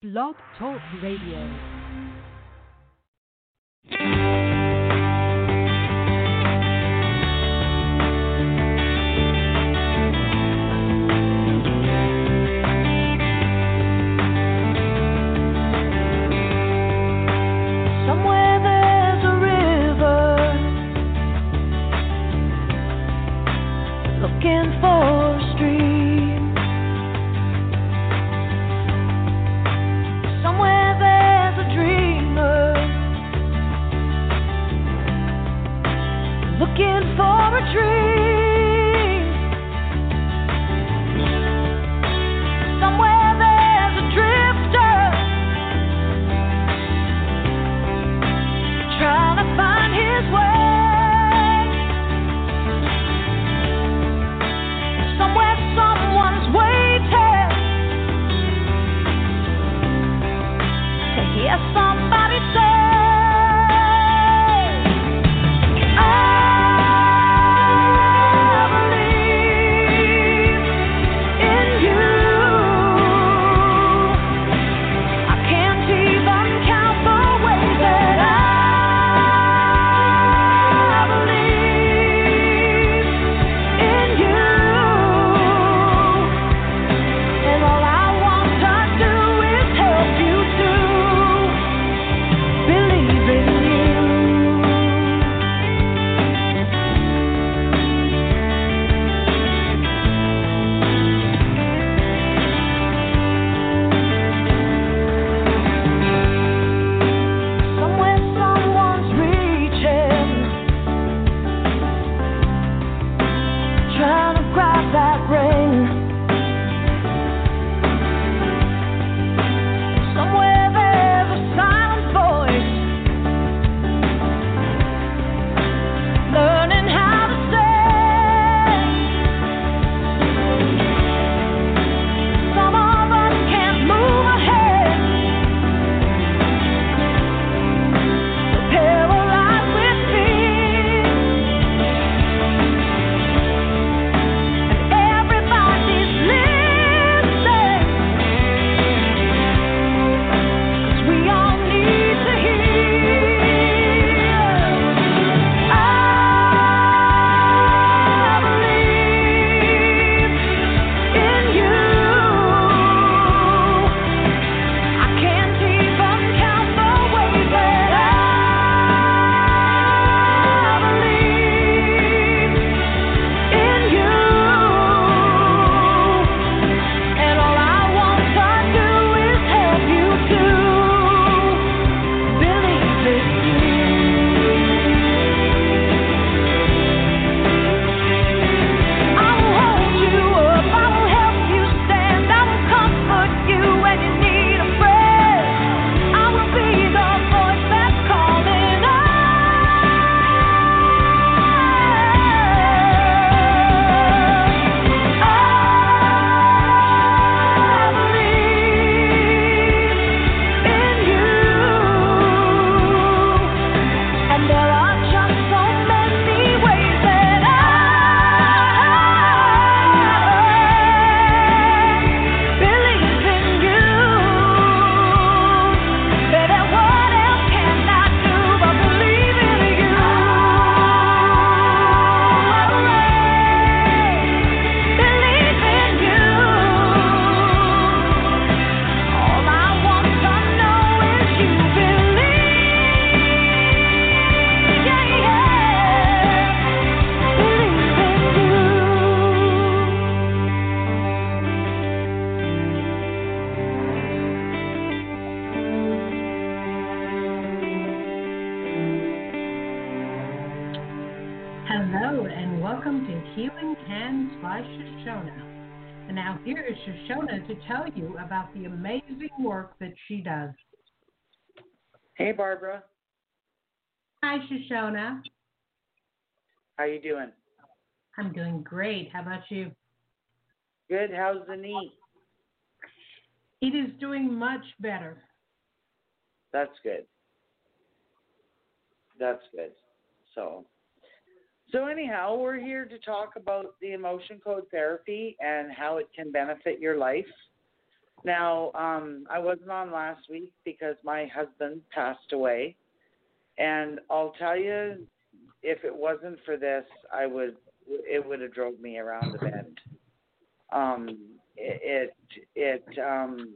Blog Talk Radio. about the amazing work that she does. Hey, Barbara. Hi, Shashona. How you doing? I'm doing great. How about you? Good. How's the knee? It is doing much better. That's good. That's good. So, so anyhow, we're here to talk about the emotion code therapy and how it can benefit your life now, um, I wasn't on last week because my husband passed away, and I'll tell you, if it wasn't for this, I would it would have drove me around the bend. Um, it it, it um,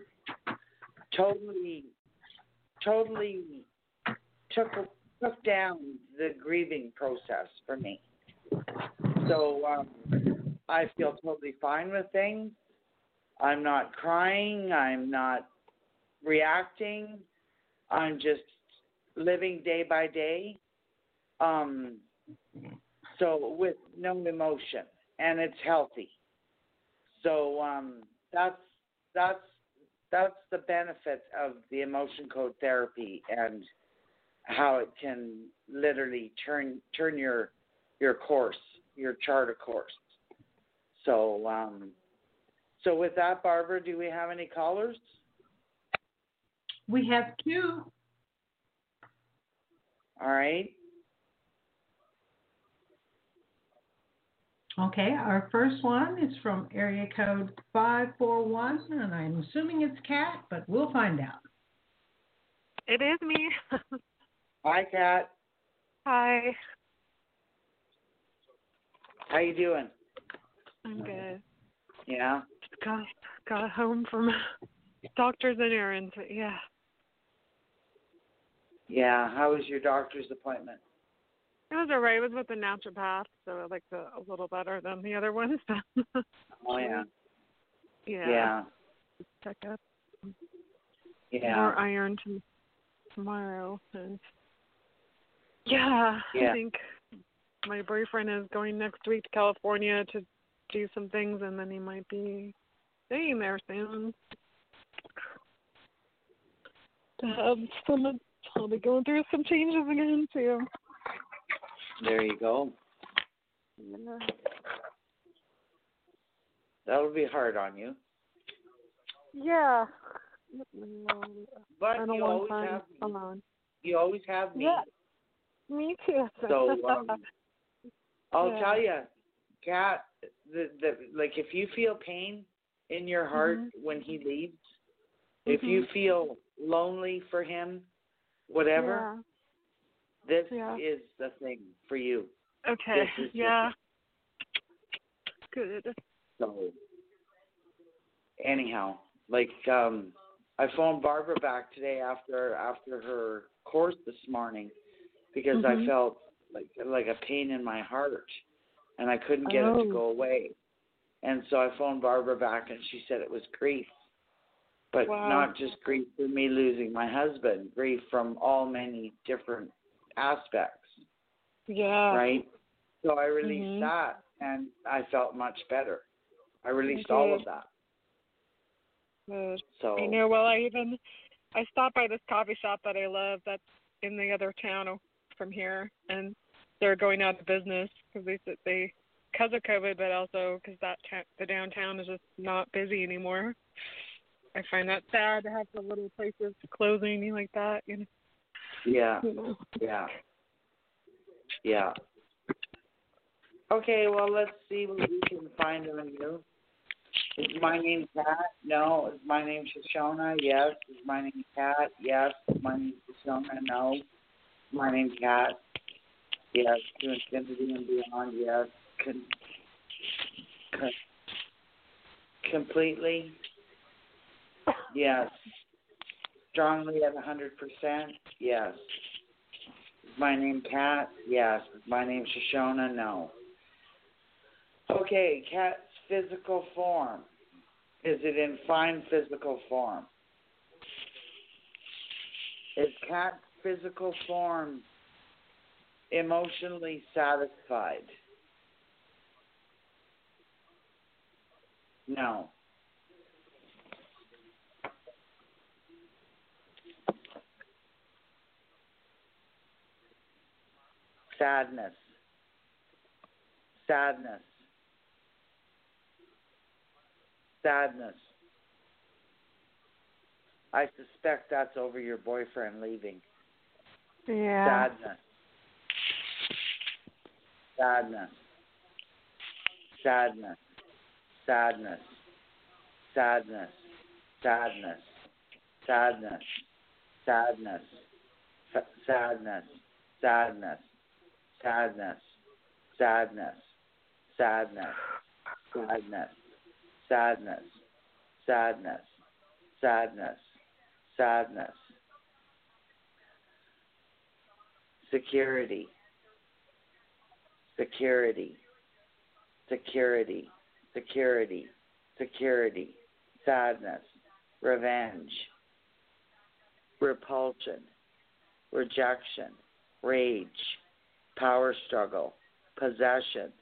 totally totally took took down the grieving process for me. So um, I feel totally fine with things. I'm not crying. I'm not reacting. I'm just living day by day. Um, so with no emotion, and it's healthy. So um, that's that's that's the benefit of the emotion code therapy and how it can literally turn turn your your course, your charter course. So um, so with that, Barbara, do we have any callers? We have two. All right. Okay, our first one is from area code 541, and I'm assuming it's Kat, but we'll find out. It is me. Hi, Kat. Hi. How you doing? I'm good. Yeah. Got got home from doctors and errands. Yeah. Yeah. How was your doctor's appointment? It was alright. It was with the naturopath, so I liked it a little better than the other ones. Oh yeah. yeah. Yeah. Check up. Yeah. More iron to, tomorrow and yeah, Yeah. I think my boyfriend is going next week to California to do some things and then he might be staying there soon. To have some I'll be going through some changes again too. There you go. Yeah. That'll be hard on you. Yeah. But I don't you want always time have me. alone. You always have me. Yeah. Me too. So um, I'll Yeah. tell you, Kat, the the like if you feel pain in your heart Mm-hmm. when he leaves, if you feel lonely for him, whatever, this Yeah. is the thing for you. Okay. Yeah. Good. So anyhow, like um I phoned Barbara back today after after her course this morning because I Mhm. felt like like a pain in my heart and I couldn't get it Oh. to go away. And so I phoned Barbara back and she said it was grief. But Wow. not just grief for me losing my husband, grief from all many different aspects, Yeah. right? So I released Mhm. that and I felt much better. I released all of that. Good. So I know. Well, I even I stopped by this coffee shop that I love that's in the other town from here, and they're going out of business because they they because of COVID, but also because that ta- the downtown is just not busy anymore. I find that sad to have the little places closing like that. You know. yeah, You know. yeah, yeah. Okay, well let's see what we can find on you. Is my name Kat? No. Is my name Shashona? Yes. Is my name Kat? Yes. Is my name Shashona? No. Is my name Kat? Yes. To infinity and beyond? Yes. Con- con- completely? Yes. Strongly at a hundred percent? Yes. Is my name Kat? Yes. Is my name Shashona? No. Okay, Kat's physical form. Is it in fine physical form? Is Kat's physical form emotionally satisfied? No. Sadness. Sadness. Sadness. I suspect that's over your boyfriend leaving. Yeah. Sadness. Sadness. Sadness. Sadness. Sadness. sadness, sadness, sadness, sa- sadness, sadness, sadness, sadness, sadness, sadness, sadness, sadness, sadness, sadness, security, security, security, security, security, sadness, revenge, repulsion, rejection, rage, power struggle, possession,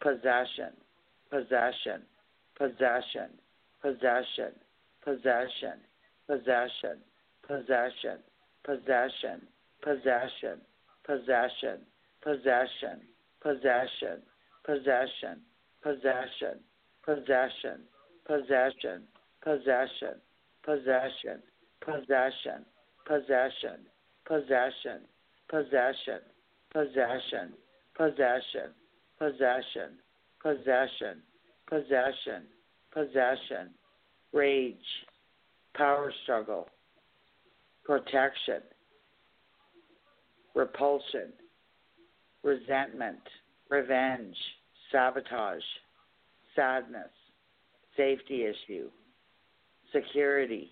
possession, possession, possession, possession, possession, possession, possession, possession, possession, possession, possession, possession, possession, possession, possession, possession, possession, possession, possession, possession, possession, possession, possession, possession, possession, possession, possession, possession, rage, power struggle, protection, repulsion, resentment, revenge, sabotage, sadness, safety issue, security,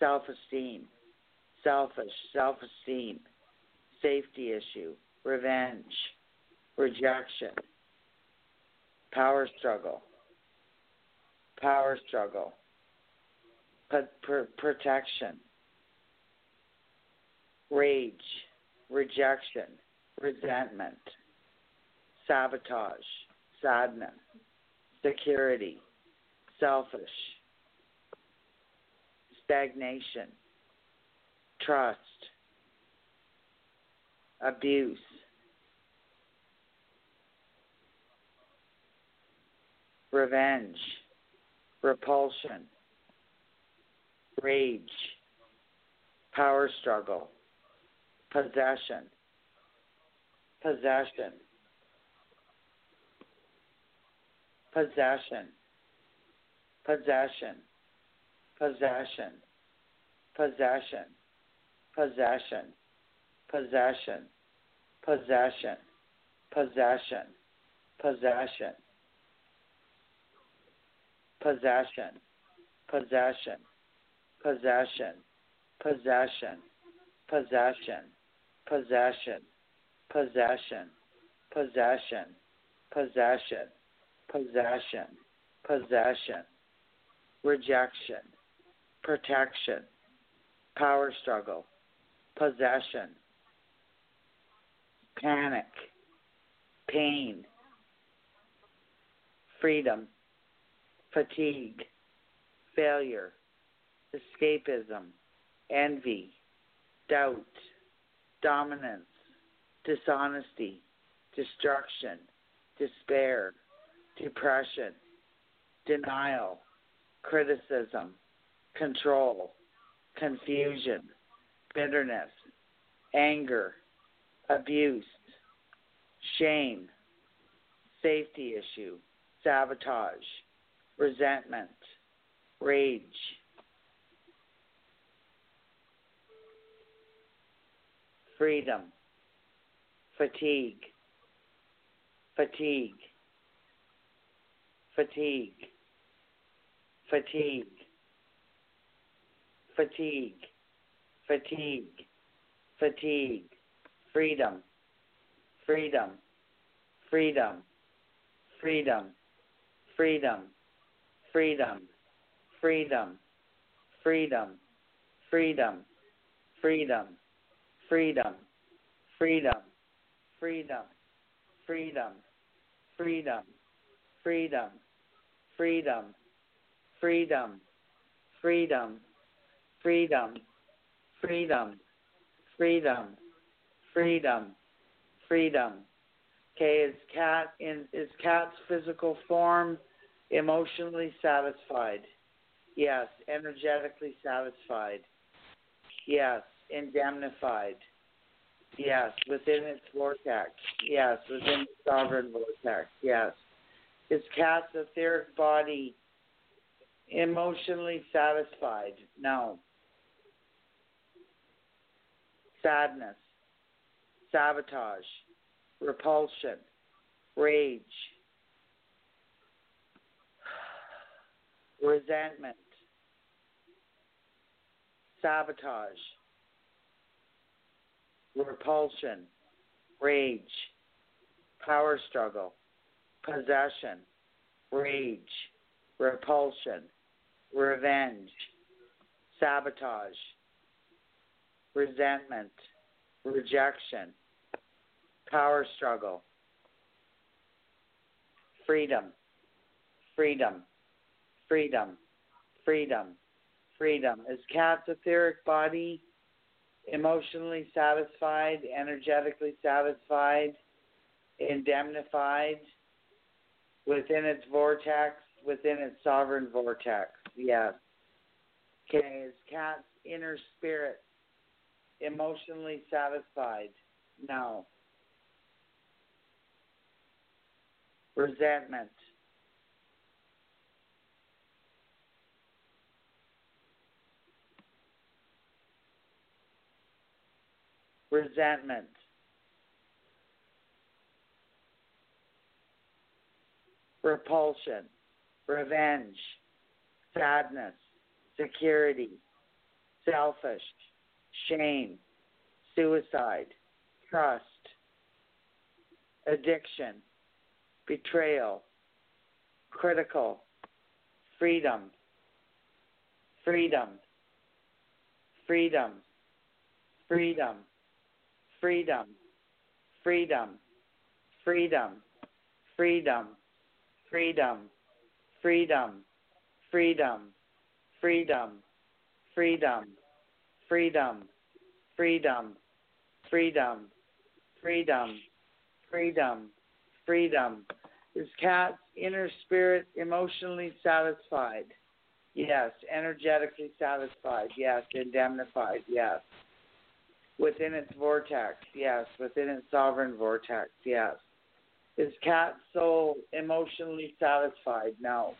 self esteem, selfish, self esteem, safety issue, revenge, rejection, power struggle, power struggle, protection, rage, rejection, resentment, sabotage, sadness, security, selfish, stagnation, trust, abuse, revenge, repulsion, rage, power struggle, possession, possession, possession, possession, possession, possession, possession, possession, possession, possession, possession, possession, possession, possession, possession, possession, possession, possession, possession, possession, possession, possession, rejection, protection, power struggle, possession, panic, pain, freedom, fatigue, failure, escapism, envy, doubt, dominance, dishonesty, destruction, despair, depression, denial, criticism, control, confusion, bitterness, anger, abuse, shame, safety issue, sabotage, resentment, rage, freedom, fatigue, fatigue, fatigue, fatigue, fatigue, fatigue, fatigue, freedom, freedom, freedom, freedom, freedom, freedom, freedom, freedom, freedom, freedom, freedom, freedom, freedom, freedom, freedom, freedom, freedom, freedom, freedom, freedom, freedom, freedom, freedom, freedom. Okay, is Kat in is Kat's physical form emotionally satisfied? Yes. Energetically satisfied? Yes. Indemnified? Yes. Within its vortex? Yes. Within its sovereign vortex? Yes. Is Kat's etheric body Emotionally satisfied. No. Sadness. Sabotage. Repulsion. Rage. Resentment. Sabotage. Repulsion. Rage. Power struggle. Possession. Rage. Repulsion revenge, sabotage, resentment, rejection, power struggle, freedom, freedom, freedom, freedom, freedom. Is Kat's etheric body emotionally satisfied, energetically satisfied, indemnified within its vortex, within its sovereign vortex? Yes. Okay, is Kat's inner spirit emotionally satisfied? No. Resentment. Resentment. Repulsion. Revenge sadness, security, selfish, shame, suicide, trust, addiction, betrayal, critical, freedom, freedom, freedom, freedom, freedom, freedom, freedom, freedom, freedom, freedom, freedom, freedom, freedom, freedom, freedom, freedom, freedom, freedom, freedom. Is Kat's inner spirit emotionally satisfied? Yes. Energetically satisfied? Yes. Indemnified? Yes. Within its vortex? Yes. Within its sovereign vortex? Yes. Is Kat's soul emotionally satisfied? No.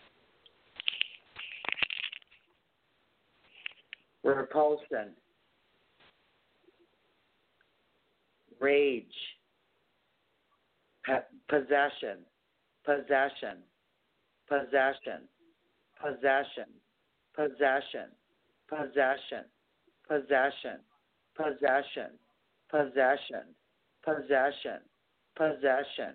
repulsion, rage, possession, possession, possession, possession, possession, possession, possession, possession, possession, possession, possession,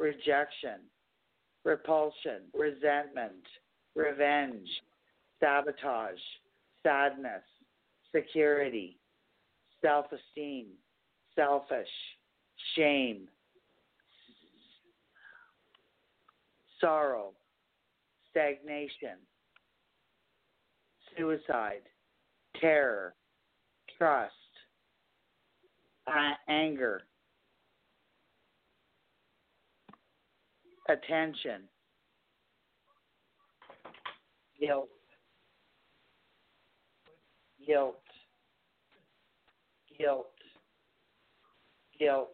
rejection, repulsion, resentment, revenge, sabotage, sadness, security, self esteem, selfish, shame, sorrow, stagnation, suicide, terror, trust, anger, attention, guilt, guilt, guilt, guilt,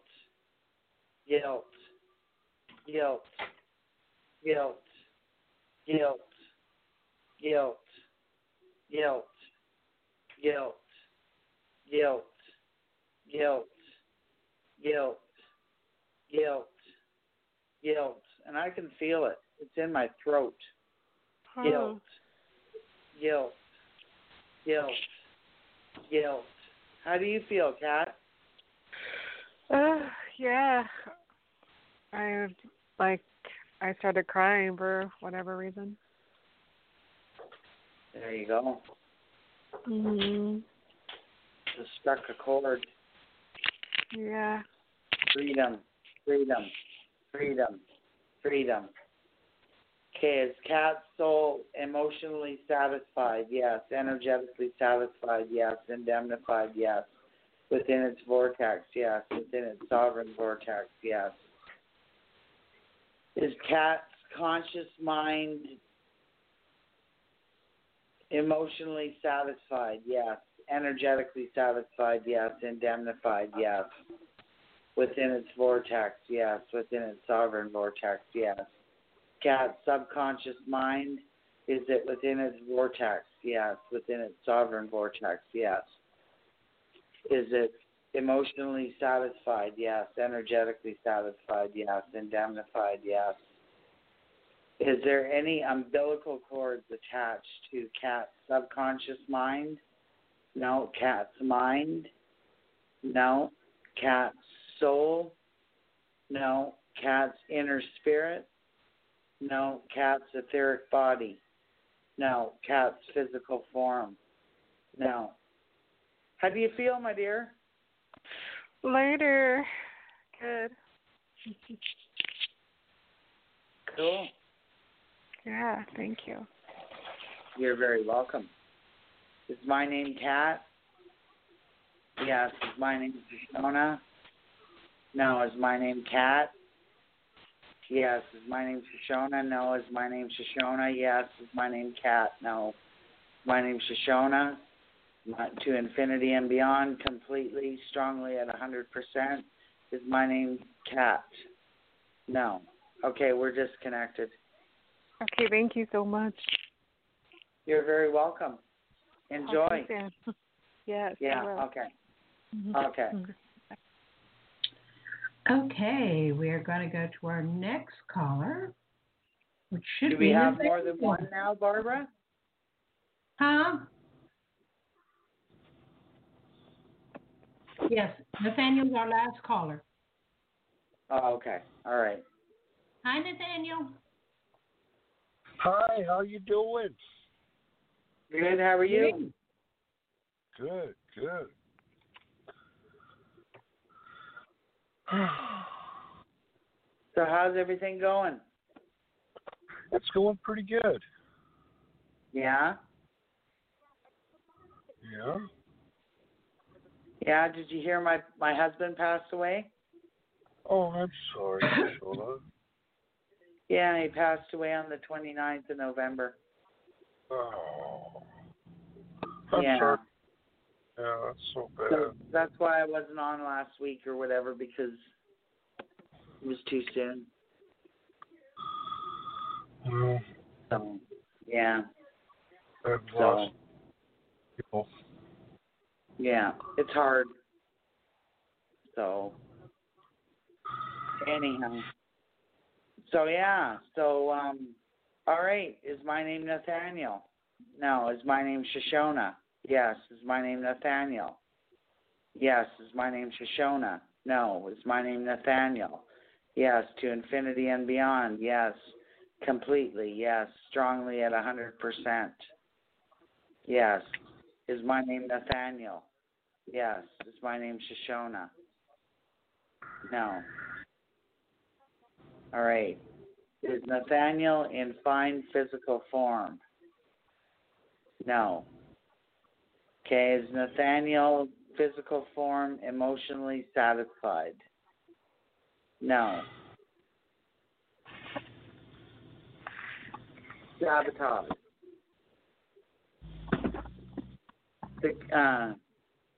guilt, guilt, guilt, guilt, guilt, guilt, guilt, guilt, guilt, guilt, guilt, guilt, and I can feel it. It's in my throat. Guilt, guilt, guilt, guilt. How do you feel, Kat? Uh, yeah. I like I started crying for whatever reason. There you go. Mhm. Just struck a chord. Yeah. Freedom, freedom, freedom, freedom. Okay, is Kat soul emotionally satisfied? Yes. Energetically satisfied? Yes. Indemnified? Yes. Within its vortex? Yes. Within its sovereign vortex? Yes. Is Kat's conscious mind emotionally satisfied? Yes. Energetically satisfied? Yes. Indemnified? Yes. Within its vortex? Yes. Within its sovereign vortex? Yes Kat's subconscious mind? Is it within its vortex? Yes. Within its sovereign vortex? Yes. Is it emotionally satisfied? Yes. Energetically satisfied? Yes. Indemnified? Yes. Is there any umbilical cords attached to Kat's subconscious mind? No. Kat's mind? No. Kat's soul? No. Kat's inner spirit? No, Kat's etheric body. No, Kat's physical form. No. How do you feel, my dear? Later. Good. Cool. Yeah, thank you. You're very welcome. Is my name Kat? Yes. Is my name Shashona? No. Is my name Kat? Yes. Is my name Shashona? No. Is my name Shashona? Yes. Is my name Kat? No. My name Shashona. To infinity and beyond, completely, strongly at a hundred percent. Is my name Kat? No. Okay, we're disconnected. Okay, thank you so much. You're very welcome. Enjoy. Talk to you soon. yes. Yeah. Okay. Mhm. Okay. Okay, we are going to go to our next caller, which should Do be we have more than one now, Barbara? Huh? Yes, Nathaniel's our last caller. Oh, okay. All right. Hi, Nathaniel. Hi, how you doing? Good. How are you? Good, good. So how's everything going? It's going pretty good. Yeah. Yeah. Yeah. Did you hear my my husband passed away? Oh, I'm sorry, Shola. Yeah, he passed away on the 29th of November. Oh. I'm yeah. sorry. Yeah, that's so bad. So that's why I wasn't on last week or whatever because it was too soon. Yeah, So yeah. I've So people. yeah, it's hard. So anyhow. So yeah, so um all right, is my name Nathaniel? No, is my name Shashona? Yes, is my name Nathaniel? Yes, is my name Shashona? No, is my name Nathaniel? Yes, to infinity and beyond. Yes, completely. Yes, strongly at a hundred percent. Yes, is my name Nathaniel? Yes, is my name Shashona? No. All right. Is Nathaniel in fine physical form? No. Okay, is Nathaniel physical form emotionally satisfied? No. Sabotage. Sec- uh,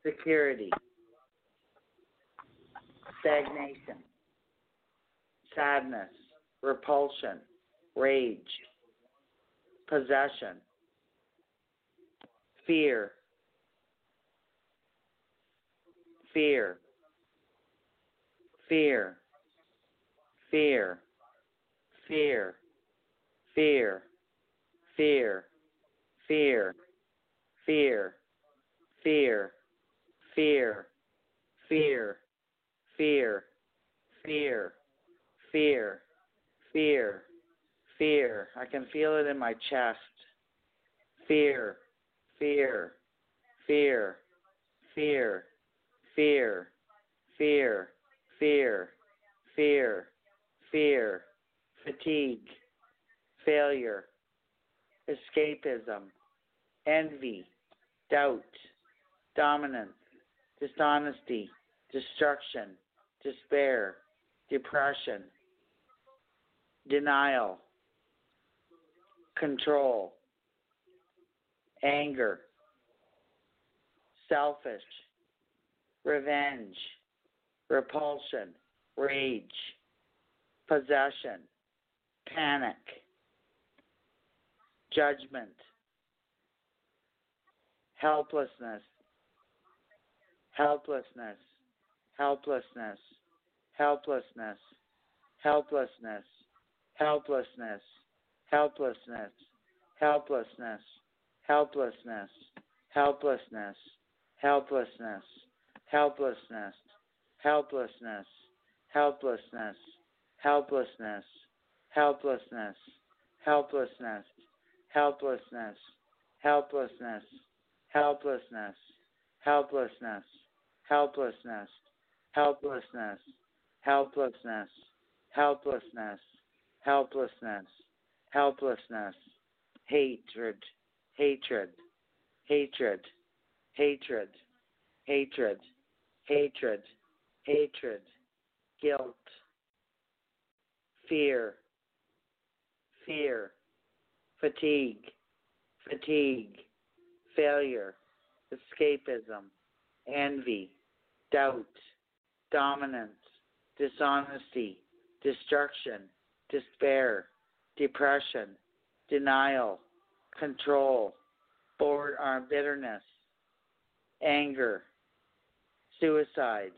security. Stagnation. Sadness. Repulsion. Rage. Possession. Fear. Fear. Fear. Fear. Fear. Fear. Fear. Fear. Fear. Fear. Fear. Fear. Fear. Fear. Fear. Fear. Fear. I can feel it in my chest. Fear. Fear. Fear. Fear. Fear. Fear. Fear. Fear. Fear. Fatigue. failure, escapism, envy, doubt, dominance, dishonesty, destruction, despair, depression, denial, control, anger, selfish, revenge, repulsion, rage, possession, panic, judgment, helplessness, helplessness, helplessness, helplessness, helplessness, helplessness, helplessness, helplessness, helplessness, helplessness, helplessness, helplessness, helplessness, helplessness, helplessness, helplessness, helplessness, helplessness, helplessness, helplessness, helplessness, helplessness, helplessness, helplessness, helplessness, helplessness, helplessness, hatred, hatred, hatred, hatred, hatred, hatred, hatred, guilt, fear, fear, fatigue, fatigue, failure, escapism, envy, doubt, dominance, dishonesty, destruction, despair, depression, denial, control, bored or bitterness, anger, suicide,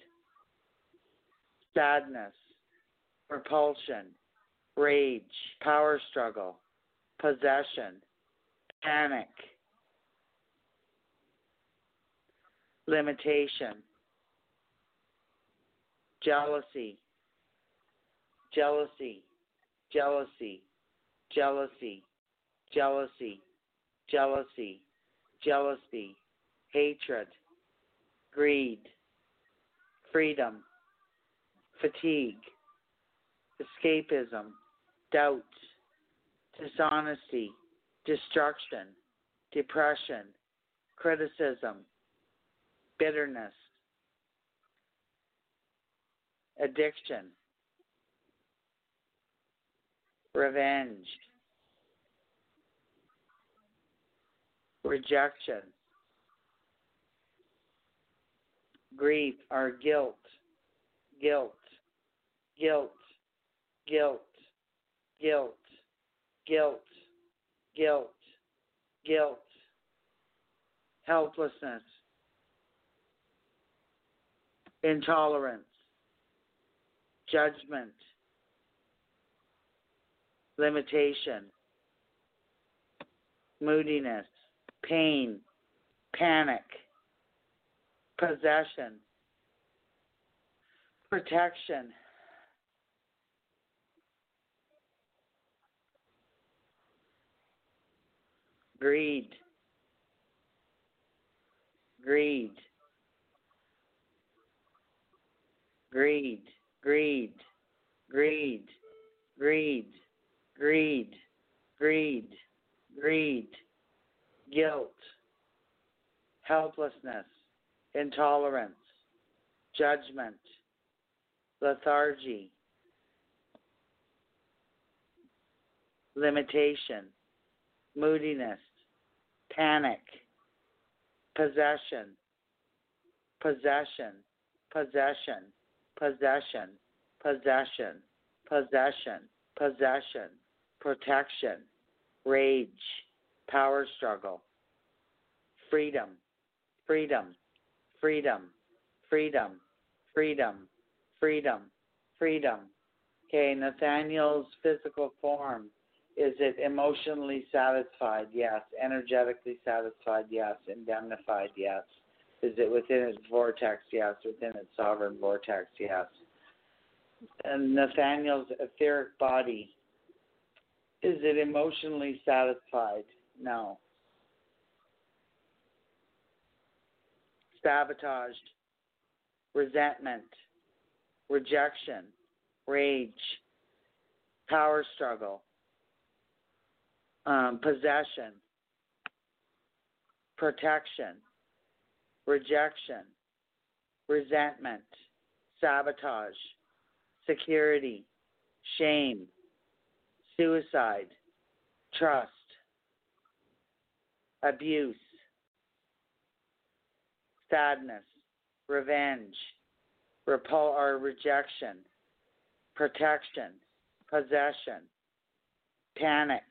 sadness, repulsion, rage, power struggle, possession, panic, limitation, jealousy, jealousy, jealousy, jealousy, jealousy, jealousy, jealousy, hatred, greed, freedom, fatigue, escapism, doubt, dishonesty, destruction, depression, criticism, bitterness, addiction, revenge, rejection, grief or guilt, guilt, guilt, guilt, guilt, guilt, guilt, guilt, helplessness, intolerance, judgment, limitation, moodiness, pain, panic, possession, protection, greed, greed, greed, greed, greed, greed, greed, greed, greed, guilt, helplessness, intolerance, judgment, lethargy, limitation, moodiness, panic, possession, possession, possession, possession, possession, possession, possession, protection, rage, power struggle, freedom, freedom, freedom, freedom, freedom, freedom, freedom. Okay, Nathaniel's physical form. Is it emotionally satisfied? Yes. Energetically satisfied? Yes. Indemnified? Yes. Is it within its vortex? Yes. Within its sovereign vortex? Yes. And Nathaniel's etheric body. Is it emotionally satisfied? No. Sabotaged, resentment, rejection, rage, power struggle, um, possession, protection, rejection, resentment, sabotage, security, shame, suicide, trust, abuse, sadness, revenge, repul or rejection, protection, possession, panic,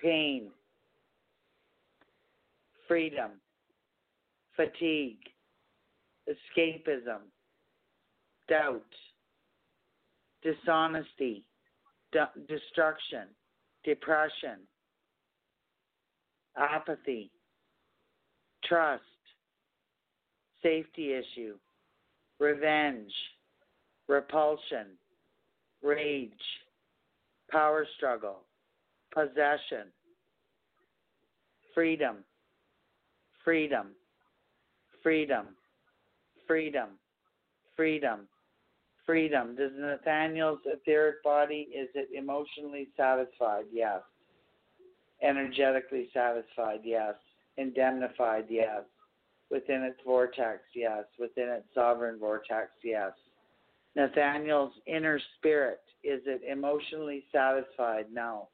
pain, freedom, fatigue, escapism, doubt, dishonesty, de- destruction, depression, apathy, trust, safety issue, revenge, repulsion, rage, power struggle, possession, freedom, freedom, freedom, freedom, freedom, freedom. Does Nathaniel's etheric body, is it emotionally satisfied? Yes. Energetically satisfied? Yes. Indemnified? Yes. Within its vortex? Yes. Within its sovereign vortex? Yes. Nathaniel's inner spirit, is it emotionally satisfied? No.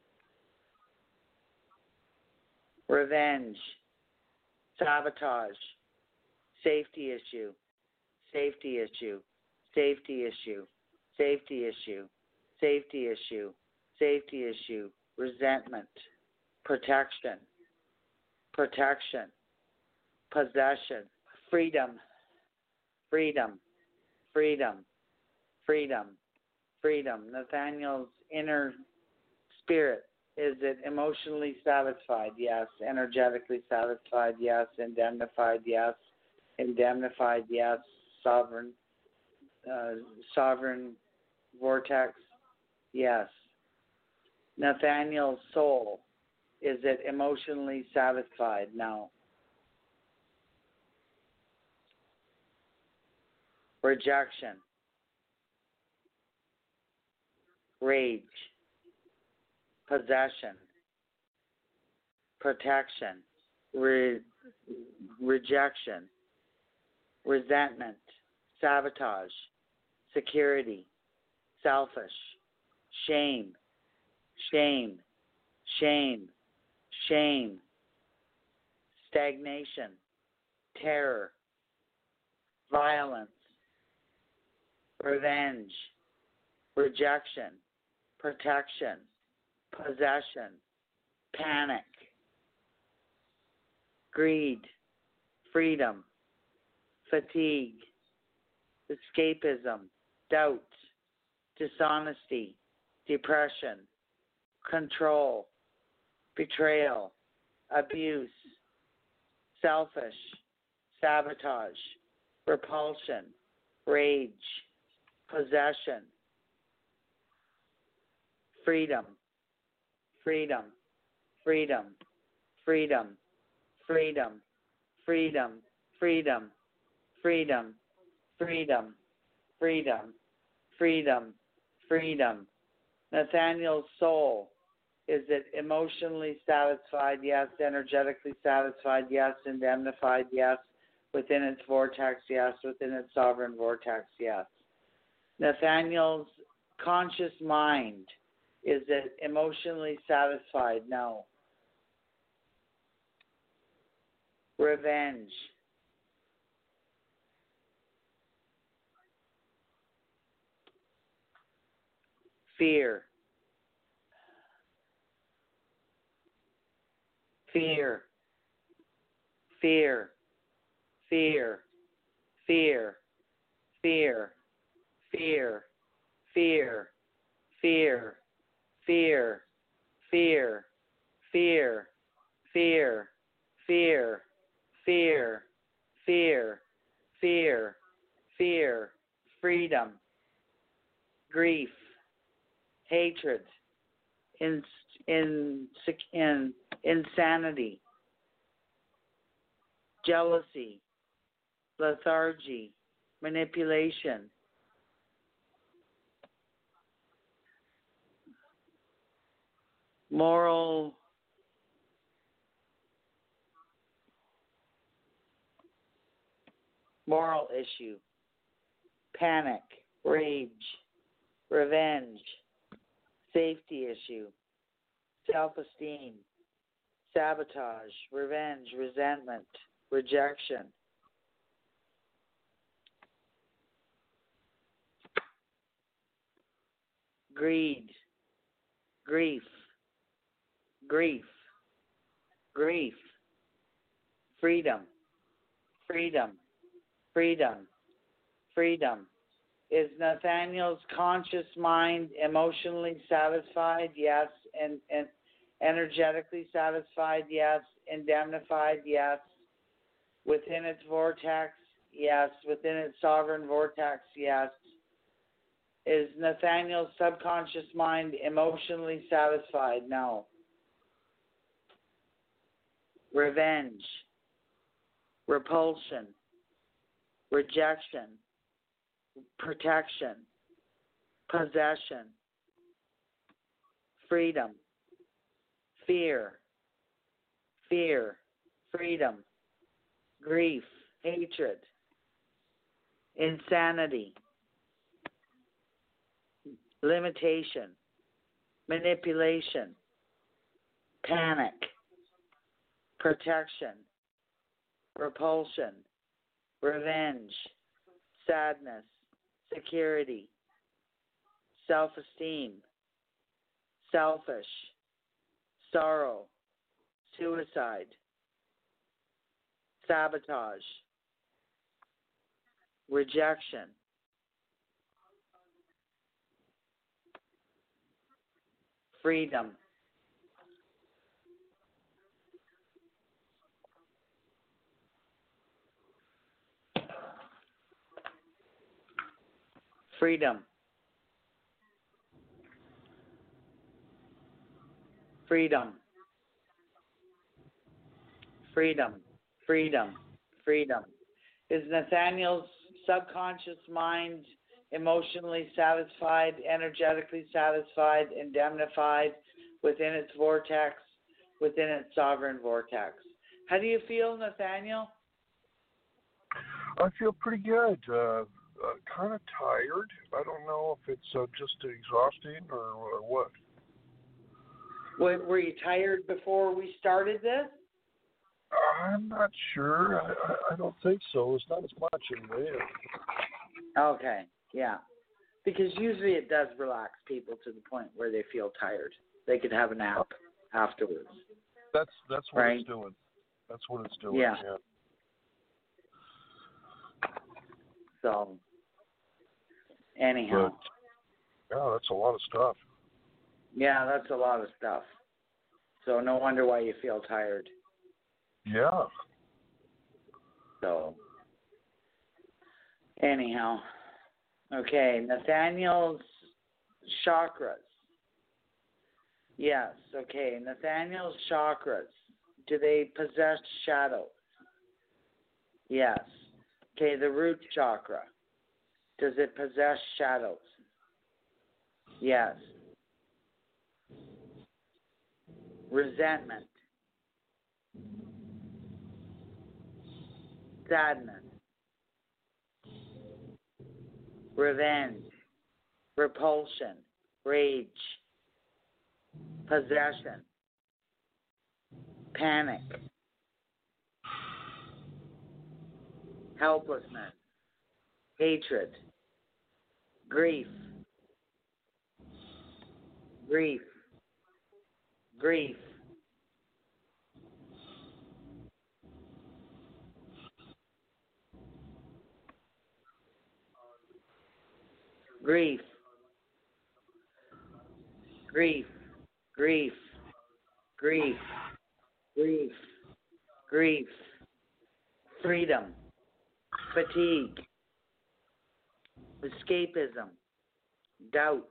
Revenge, sabotage, safety issue, safety issue, safety issue, safety issue, safety issue, safety issue, resentment, protection, protection, possession, freedom, freedom, freedom, freedom, freedom. Nathaniel's inner spirit. Is it emotionally satisfied? Yes. Energetically satisfied? Yes. Indemnified? Yes. Indemnified? Yes. Sovereign? Uh, sovereign vortex? Yes. Nathaniel's soul. Is it emotionally satisfied? No. Rejection. rage, possession, protection, re- rejection, resentment, sabotage, security, selfish, shame, shame, shame, shame, stagnation, terror, violence, revenge, rejection, protection, possession, panic, greed, freedom, fatigue, escapism, doubt, dishonesty, depression, control, betrayal, abuse, selfish, sabotage, repulsion, rage, possession, freedom, freedom, freedom, freedom, freedom, freedom, freedom, freedom, freedom, freedom, freedom, freedom. Nathaniel's soul. Is it emotionally satisfied? Yes. Energetically satisfied? Yes. Indemnified? Yes. Within its vortex? Yes. Within its sovereign vortex? Yes. Nathaniel's conscious mind. Is it emotionally satisfied? No. Revenge. Fear. Fear. Fear. Fear. Fear. Fear. Fear. Fear. Fear fear, fear, fear, fear, fear, fear, fear, fear, fear, freedom, grief, hatred, in, in, in, insanity, jealousy, lethargy, manipulation, moral moral issue. Panic rage revenge. Safety issue. Self-esteem. Sabotage revenge resentment rejection. Greed. Grief grief, grief, freedom, freedom, freedom, freedom. Is Nathaniel's conscious mind emotionally satisfied? Yes. And, and energetically satisfied? Yes. Indemnified? Yes. Within its vortex? Yes. Within its sovereign vortex? Yes. Is Nathaniel's subconscious mind emotionally satisfied? No. Revenge, repulsion, rejection, protection, possession, freedom, fear, fear, freedom, grief, hatred, insanity, limitation, manipulation, panic, protection, repulsion, revenge, sadness, security, self esteem, selfish, sorrow, suicide, sabotage, rejection. Freedom. Freedom. Freedom. Freedom. Freedom. Freedom. Is Nathaniel's subconscious mind emotionally satisfied, energetically satisfied, indemnified within its vortex, within its sovereign vortex? How do you feel, Nathaniel? I feel pretty good. Uh, uh, kind of tired. I don't know if it's uh, just exhausting or, or what. Were, were you tired before we started this? I'm not sure. I, I, I don't think so. It's not as much in anyway. Okay, yeah. Because usually it does relax people to the point where they feel tired. They could have a nap afterwards. That's that's what Right. it's doing. That's what it's doing. Yeah. yeah. So, anyhow, But yeah, that's a lot of stuff. yeah, that's a lot of stuff. So no wonder why you feel tired. Yeah. So, anyhow, okay, Nathaniel's chakras. Yes, okay, Nathaniel's chakras. Do they possess shadows? Yes. Okay, the root chakra. Does it possess shadows? Yes. Resentment. Sadness. Revenge. Repulsion. Rage. Possession. Panic. helplessness, hatred, grief, grief, grief. Grief, grief, grief, grief, grief, grief, freedom, fatigue, escapism, doubt,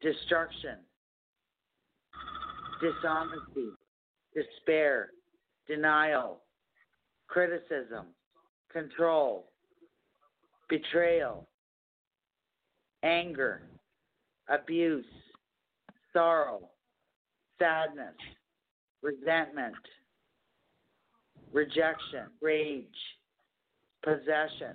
destruction, dishonesty, despair, denial, criticism, control, betrayal, anger, abuse, sorrow, sadness, resentment, rejection, rage, possession,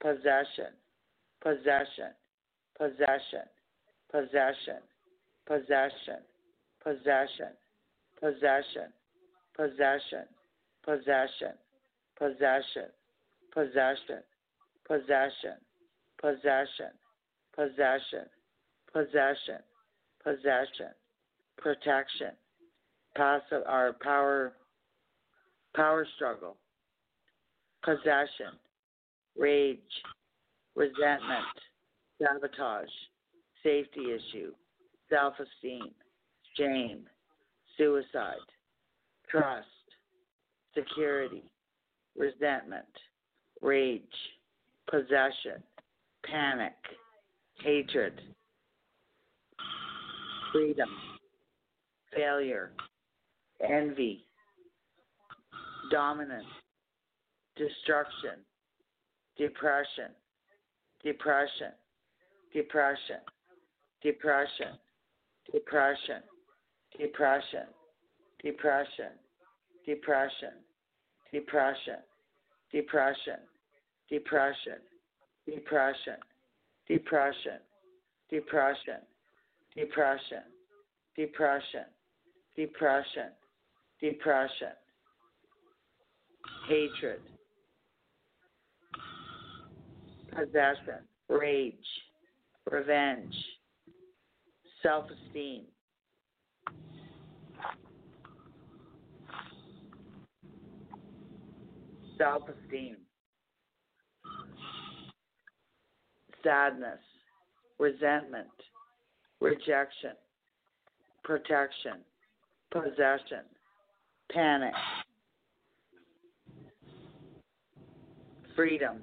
possession, possession, possession, possession, possession, possession, possession, possession, possession, possession, possession, possession, possession, possession, possession, possession, protection, passive our power power struggle, possession, rage, resentment, sabotage, safety issue, self esteem, shame, suicide, trust, security, resentment, rage, possession, panic, hatred, freedom, failure, envy, dominance, destruction, depression, depression, depression, depression, depression, depression, depression, depression, depression, depression, depression, depression, depression, depression, depression, depression, depression, depression, hatred, possession, rage, revenge, self esteem. Self esteem, sadness, resentment, rejection, protection, possession, panic, freedom,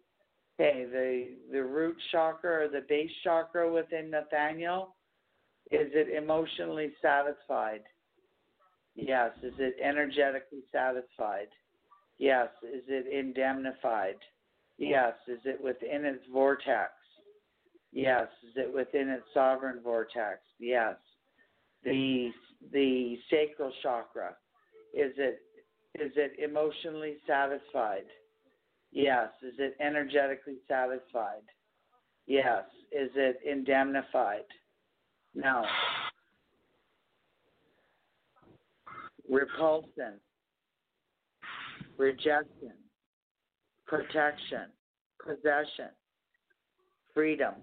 Okay, the the root chakra or the base chakra within Nathaniel, is it emotionally satisfied? Yes. Is it energetically satisfied? Yes. Is it indemnified? Yes. Is it within its vortex? Yes. Is it within its sovereign vortex? Yes. The the sacral chakra, is it is it emotionally satisfied? Yes. Is it energetically satisfied? Yes. Is it indemnified? No. Repulsion, rejection, protection, possession, freedom.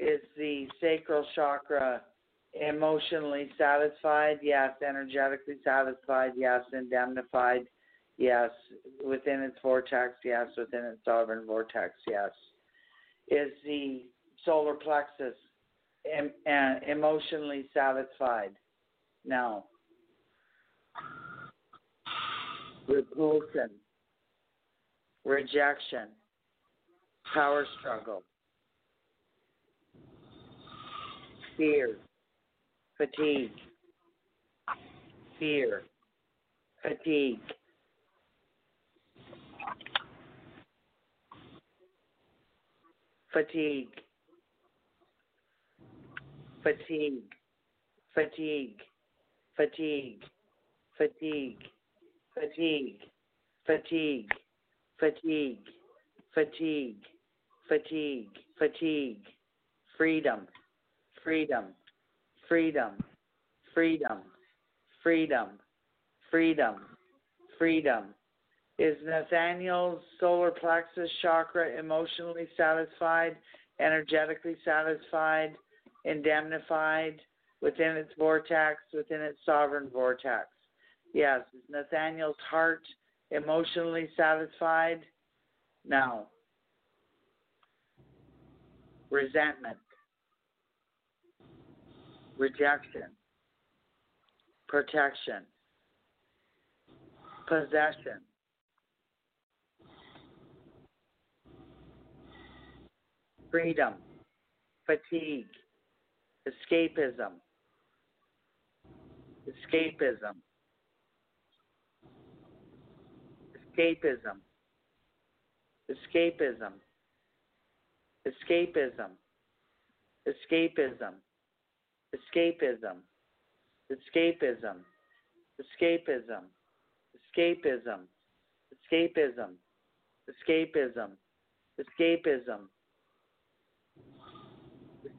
Is the sacral chakra emotionally satisfied? Yes. Energetically satisfied? Yes. Indemnified? Yes. Within its vortex? Yes. Within its sovereign vortex? Yes. Is the solar plexus em- uh, emotionally satisfied? No. Repulsion, rejection, power struggle, fear, fatigue, fear, fatigue. Fatigue, fatigue, fatigue, fatigue, fatigue, fatigue, fatigue, fatigue, fatigue, fatigue, fatigue, freedom, freedom, freedom, freedom, freedom, freedom, freedom, Is Nathaniel's solar plexus chakra emotionally satisfied, energetically satisfied, indemnified within its vortex, within its sovereign vortex? Yes. Is Nathaniel's heart emotionally satisfied? No. Resentment, rejection, protection, possession, freedom, fatigue, escapism, escapism, escapism, escapism, escapism, escapism, escapism, escapism, escapism, escapism, escapism, escapism, escapism,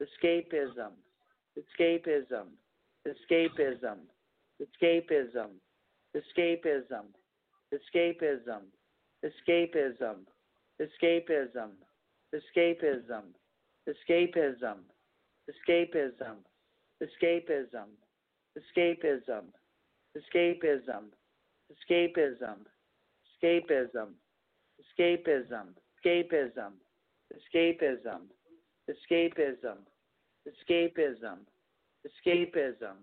escapism, escapism, escapism, escapism, escapism, escapism, escapism, escapism, escapism, escapism, escapism, escapism, escapism, escapism, escapism, escapism, escapism, escapism, escapism, escapism, escapism, escapism,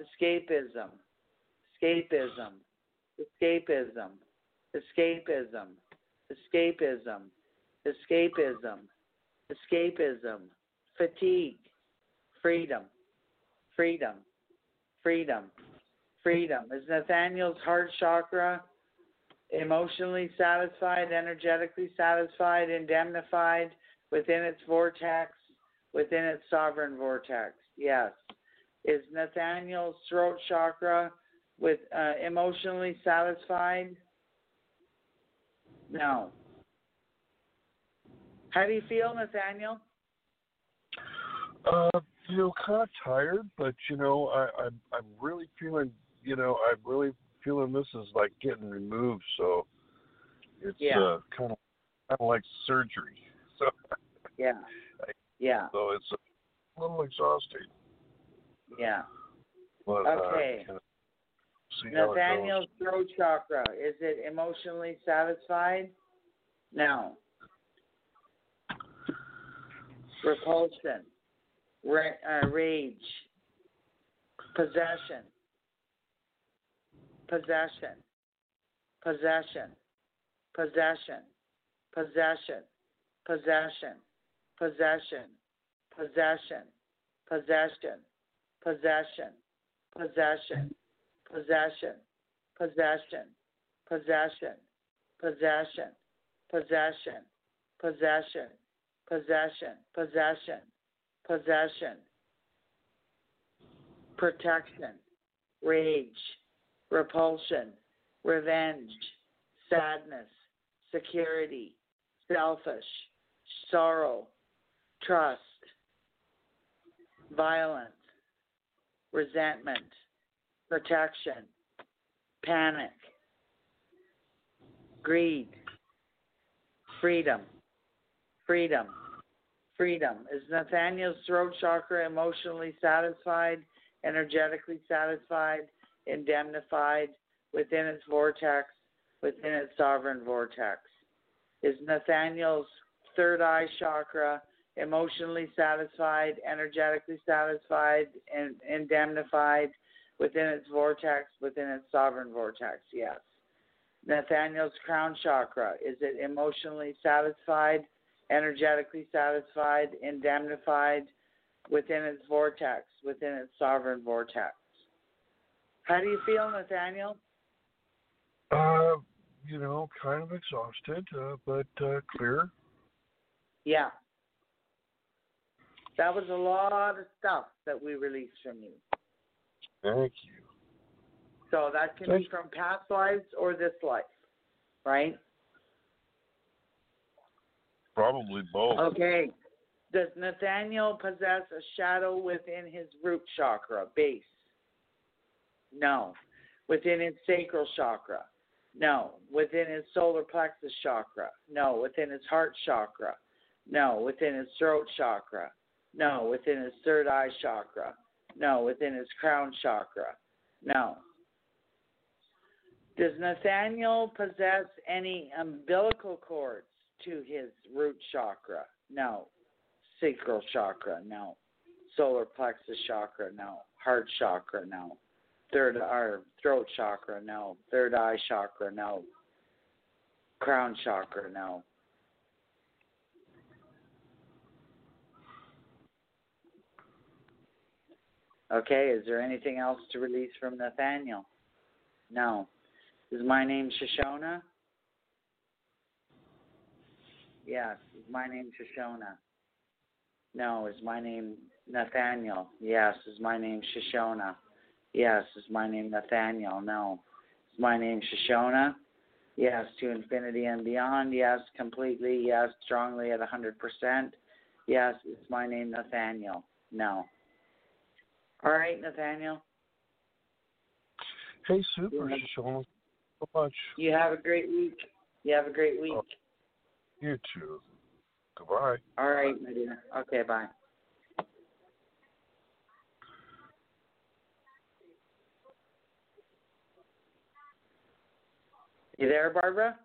escapism, escapism, escapism, escapism, escapism, escapism, escapism, fatigue, freedom, freedom, freedom, freedom. Is Nathaniel's heart chakra emotionally satisfied, energetically satisfied, indemnified within its vortex, within its sovereign vortex? Yes. Is Nathaniel's throat chakra with uh, emotionally satisfied? No. How do you feel, Nathaniel? Uh, you know, kind of tired, but you know, I, I'm I'm really feeling, you know, I'm really feeling this is like getting removed. So it's Yeah. uh, kind of kind of like surgery. So Yeah. Yeah. so it's a little exhausting. Yeah. But, Okay. Uh, kind of see how it goes. Nathaniel's throat chakra, is it emotionally satisfied? No. Repulsion, ra- uh, rage, possession, possession, possession, possession, possession, possession, possession, possession, possession, possession, possession, possession, possession, possession, possession, possession, possession, possession, possession, possession, protection, rage, repulsion, revenge, sadness, security, selfish, sorrow, trust, violence, resentment, protection, panic, greed, freedom, freedom, freedom. Is Nathaniel's throat chakra emotionally satisfied, energetically satisfied, indemnified within its vortex, within its sovereign vortex? Is Nathaniel's third eye chakra emotionally satisfied, energetically satisfied, and indemnified within its vortex, within its sovereign vortex? Yes. Nathaniel's crown chakra, is it emotionally satisfied, energetically satisfied, indemnified within its vortex, within its sovereign vortex? How do you feel, Nathaniel? Uh, you know, kind of exhausted, uh, but uh, clear. Yeah. That was a lot of stuff that we released from you. Thank you. So that can be from past lives or this life, right? Probably both. Okay. Does Nathaniel possess a shadow within his root chakra base? No. Within his sacral chakra? No. Within his solar plexus chakra? No. Within his heart chakra? No. Within his throat chakra? No. Within his third eye chakra? No. Within his crown chakra? No. Does Nathaniel possess any umbilical cords to his root chakra? No. Sacral chakra? No. Solar plexus chakra? No. Heart chakra? No. Third or throat chakra? No. Third eye chakra? No. Crown chakra? No. Okay, is there anything else to release from Nathaniel? No. Is my name Shashona? Yes. Is my name Shashona? No. Is my name Nathaniel? Yes. Is my name Shashona? Yes. Is my name Nathaniel? No. Is my name Shashona? Yes. To infinity and beyond? Yes. Completely? Yes. Strongly at a 100%? Yes. Is my name Nathaniel? No. All right, Nathaniel. Hey, super, Yeah. Shashona. So much. You have a great week. You have a great week. Oh. You too. Goodbye. All right, my dear. Okay, bye. You there, Barbara?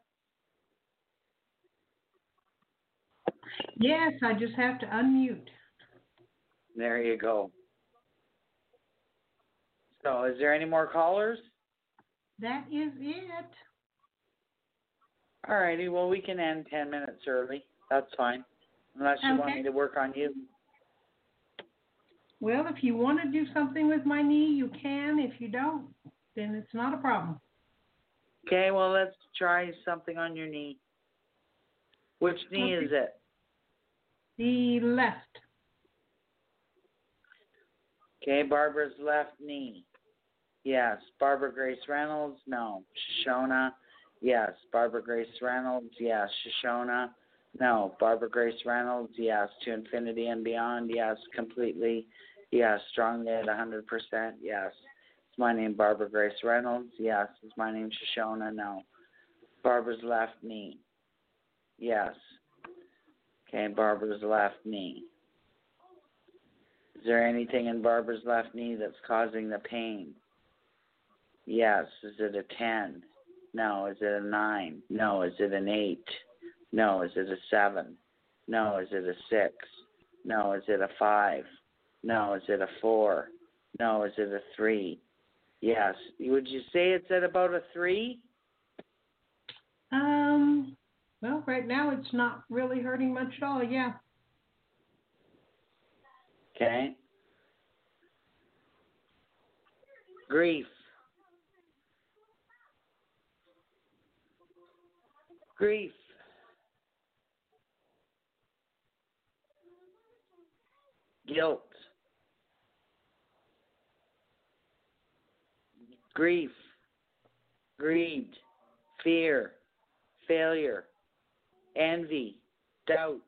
Yes, I just have to unmute. There you go. So, is there any more callers? That is it. All righty. Well, we can end 10 minutes early. That's fine. Unless you want me to work on you. Well, if you want to do something with my knee, you can. If you don't, then it's not a problem. Okay, well, let's try something on your knee. Which knee Okay. is it? The left. Okay, Barbara's left knee. Yes. Barbara Grace Reynolds? No. Shashona? Yes. Barbara Grace Reynolds? Yes. Shashona? No. Barbara Grace Reynolds? Yes. To infinity and beyond? Yes. Completely? Yes. Strongly at 100%? Yes. Is my name Barbara Grace Reynolds? Yes. Is my name Shashona? No. Barbara's left knee? Yes. Okay, Barbara's left knee. Is there anything in Barbara's left knee that's causing the pain? Yes. Is it a 10? No. Is it a 9? No. Is it an 8? No. Is it a 7? No. Is it a 6? No. Is it a 5? No. Is it a 4? No. Is it a 3? Yes. Would you say it's at about a 3? Um, well, right now it's not really hurting much at all. Yeah. Okay. Grief. Grief. Guilt. Grief. Greed. Fear. Failure. Envy. Doubt.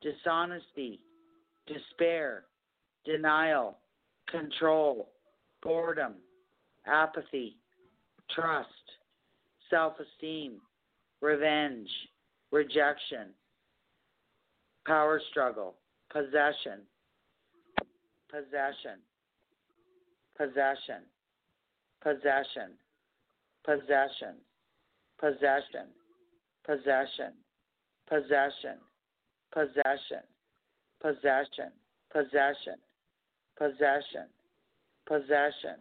Dishonesty despair, denial, control, boredom, apathy, trust, self esteem, revenge, rejection, power struggle, possession, possession, possession, possession, possession, possession, possession, possession, possession possession, possession, possession, possession,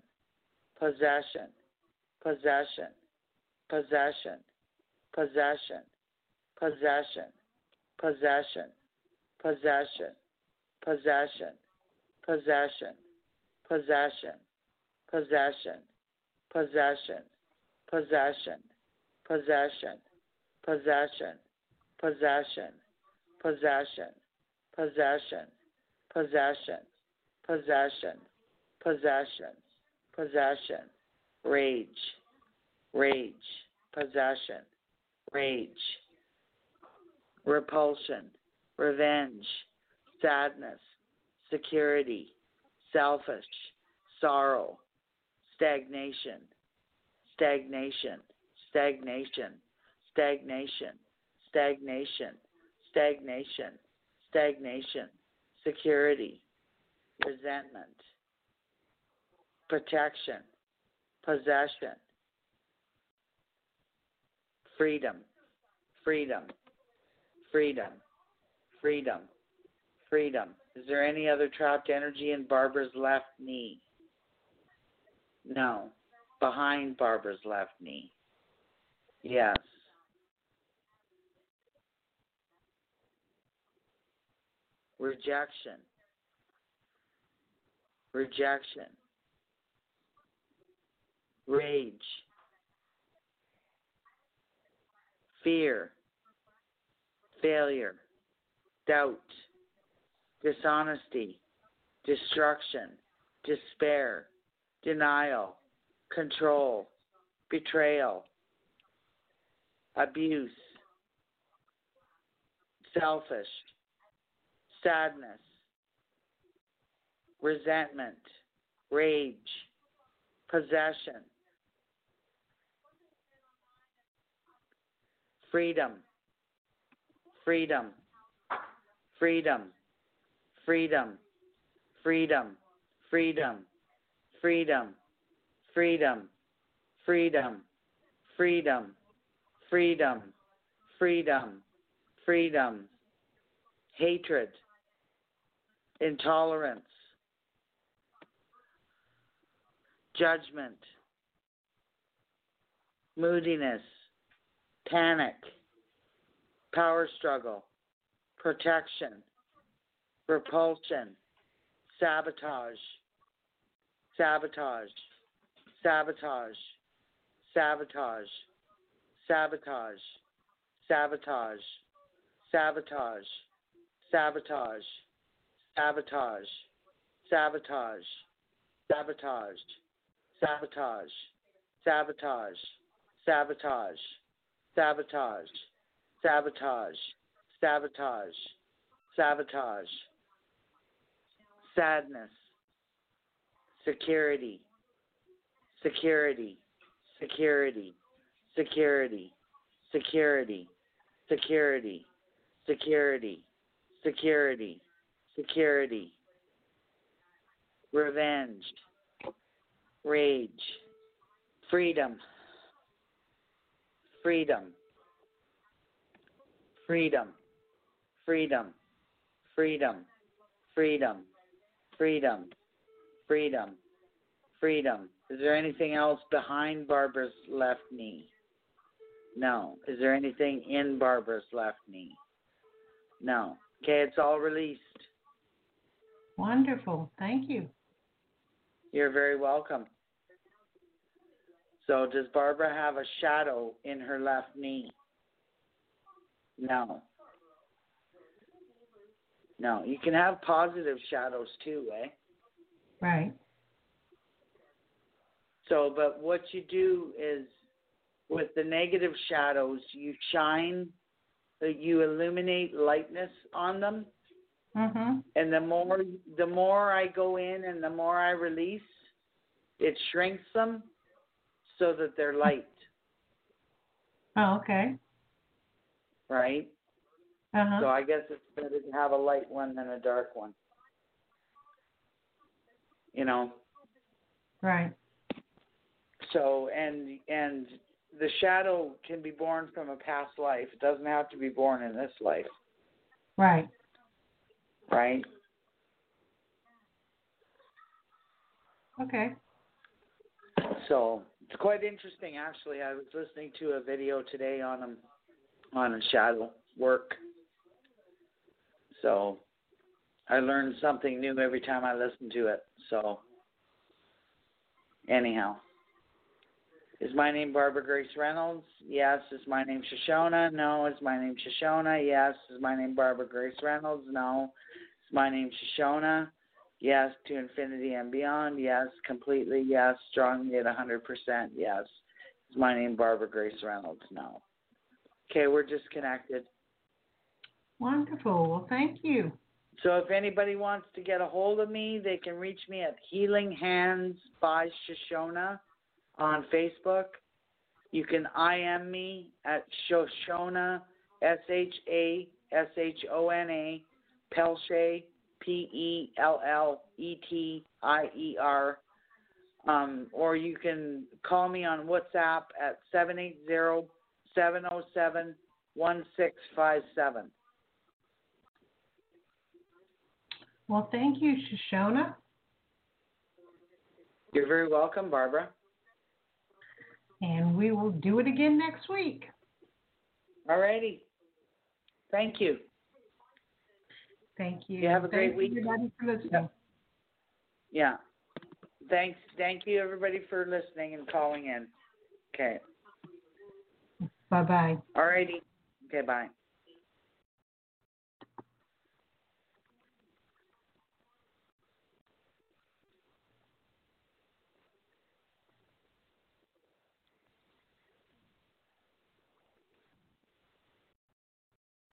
possession, possession, possession, possession, possession, possession, possession, possession, possession, possession, possession, possession, possession, possession, possession, possession, possession, possession, possession, possession, possession, possession, rage, rage, possession, rage, repulsion, revenge, sadness, security, selfish, sorrow, stagnation, stagnation, stagnation, stagnation, stagnation, stagnation, stagnation, security, resentment, protection, possession, freedom, freedom, freedom, freedom, freedom. Is there any other trapped energy in Barbara's left knee? No. Behind Barbara's left knee. Yes. Rejection. Rejection. Rage. Fear. Failure. Doubt. Dishonesty. Destruction. Despair. Denial. Control. Betrayal. Abuse. Selfish sadness, resentment, rage, possession, freedom, freedom, freedom, freedom, freedom, freedom, freedom, freedom, freedom, freedom, freedom, freedom, freedom, hatred, intolerance, judgment, moodiness, panic, power struggle, protection, repulsion, sabotage, sabotage, sabotage, sabotage, sabotage, sabotage, sabotage, sabotage sabotage, sabotage, sabotage, sabotage, sabotage, sabotage, sabotage, sabotage, sabotage, sabotage, sadness, security, security, security, security, security, security, security, security, security, revenge, rage, freedom, freedom, freedom, freedom, freedom, freedom, freedom, freedom, freedom. Is there anything else behind Barbara's left knee? No. Is there anything in Barbara's left knee? No. Okay, it's all released. Wonderful. Thank you. You're very welcome. So, does Barbara have a shadow in her left knee? No. No. You can have positive shadows too, eh? Right. So, but what you do is with the negative shadows, you shine, you illuminate lightness on them Mm-hmm. and the more the more I go in and the more I release, it shrinks them so that they're light, Oh, okay. right? Uh-huh. So I guess it's better to have a light one than a dark one. You know. Right. So and and the shadow can be born from a past life. It doesn't have to be born in this life, Right. right? Okay. So it's quite interesting, actually. I was listening to a video today on um, on a shadow work. So I learn something new every time I listen to it. So anyhow, Is my name Barbara Grace Reynolds? Yes. Is my name Shashona? No. Is my name Shashona? Yes. Is my name Barbara Grace Reynolds? No. Is my name Shashona? Yes. To infinity and beyond? Yes. Completely? Yes. Strongly at 100%? Yes. Is my name is Barbara Grace Reynolds? No. Okay, we're disconnected. Wonderful. Well, thank you. So if anybody wants to get a hold of me, they can reach me at Healing Hands by Shashona on Facebook. You can IM me at Shashona, S H A S H O N A, Pelletier, P E L L E T I E R. Um, or you can call me on WhatsApp at 780 707 1657. Well, thank you, Shashona. You're very welcome, Barbara. And we will do it again next week. All righty. Thank you. Thank you. You have a great Thanks, week. everybody, for listening. Yeah. Thanks. Thank you, everybody, for listening and calling in. Okay. Bye bye. All righty. Okay, bye.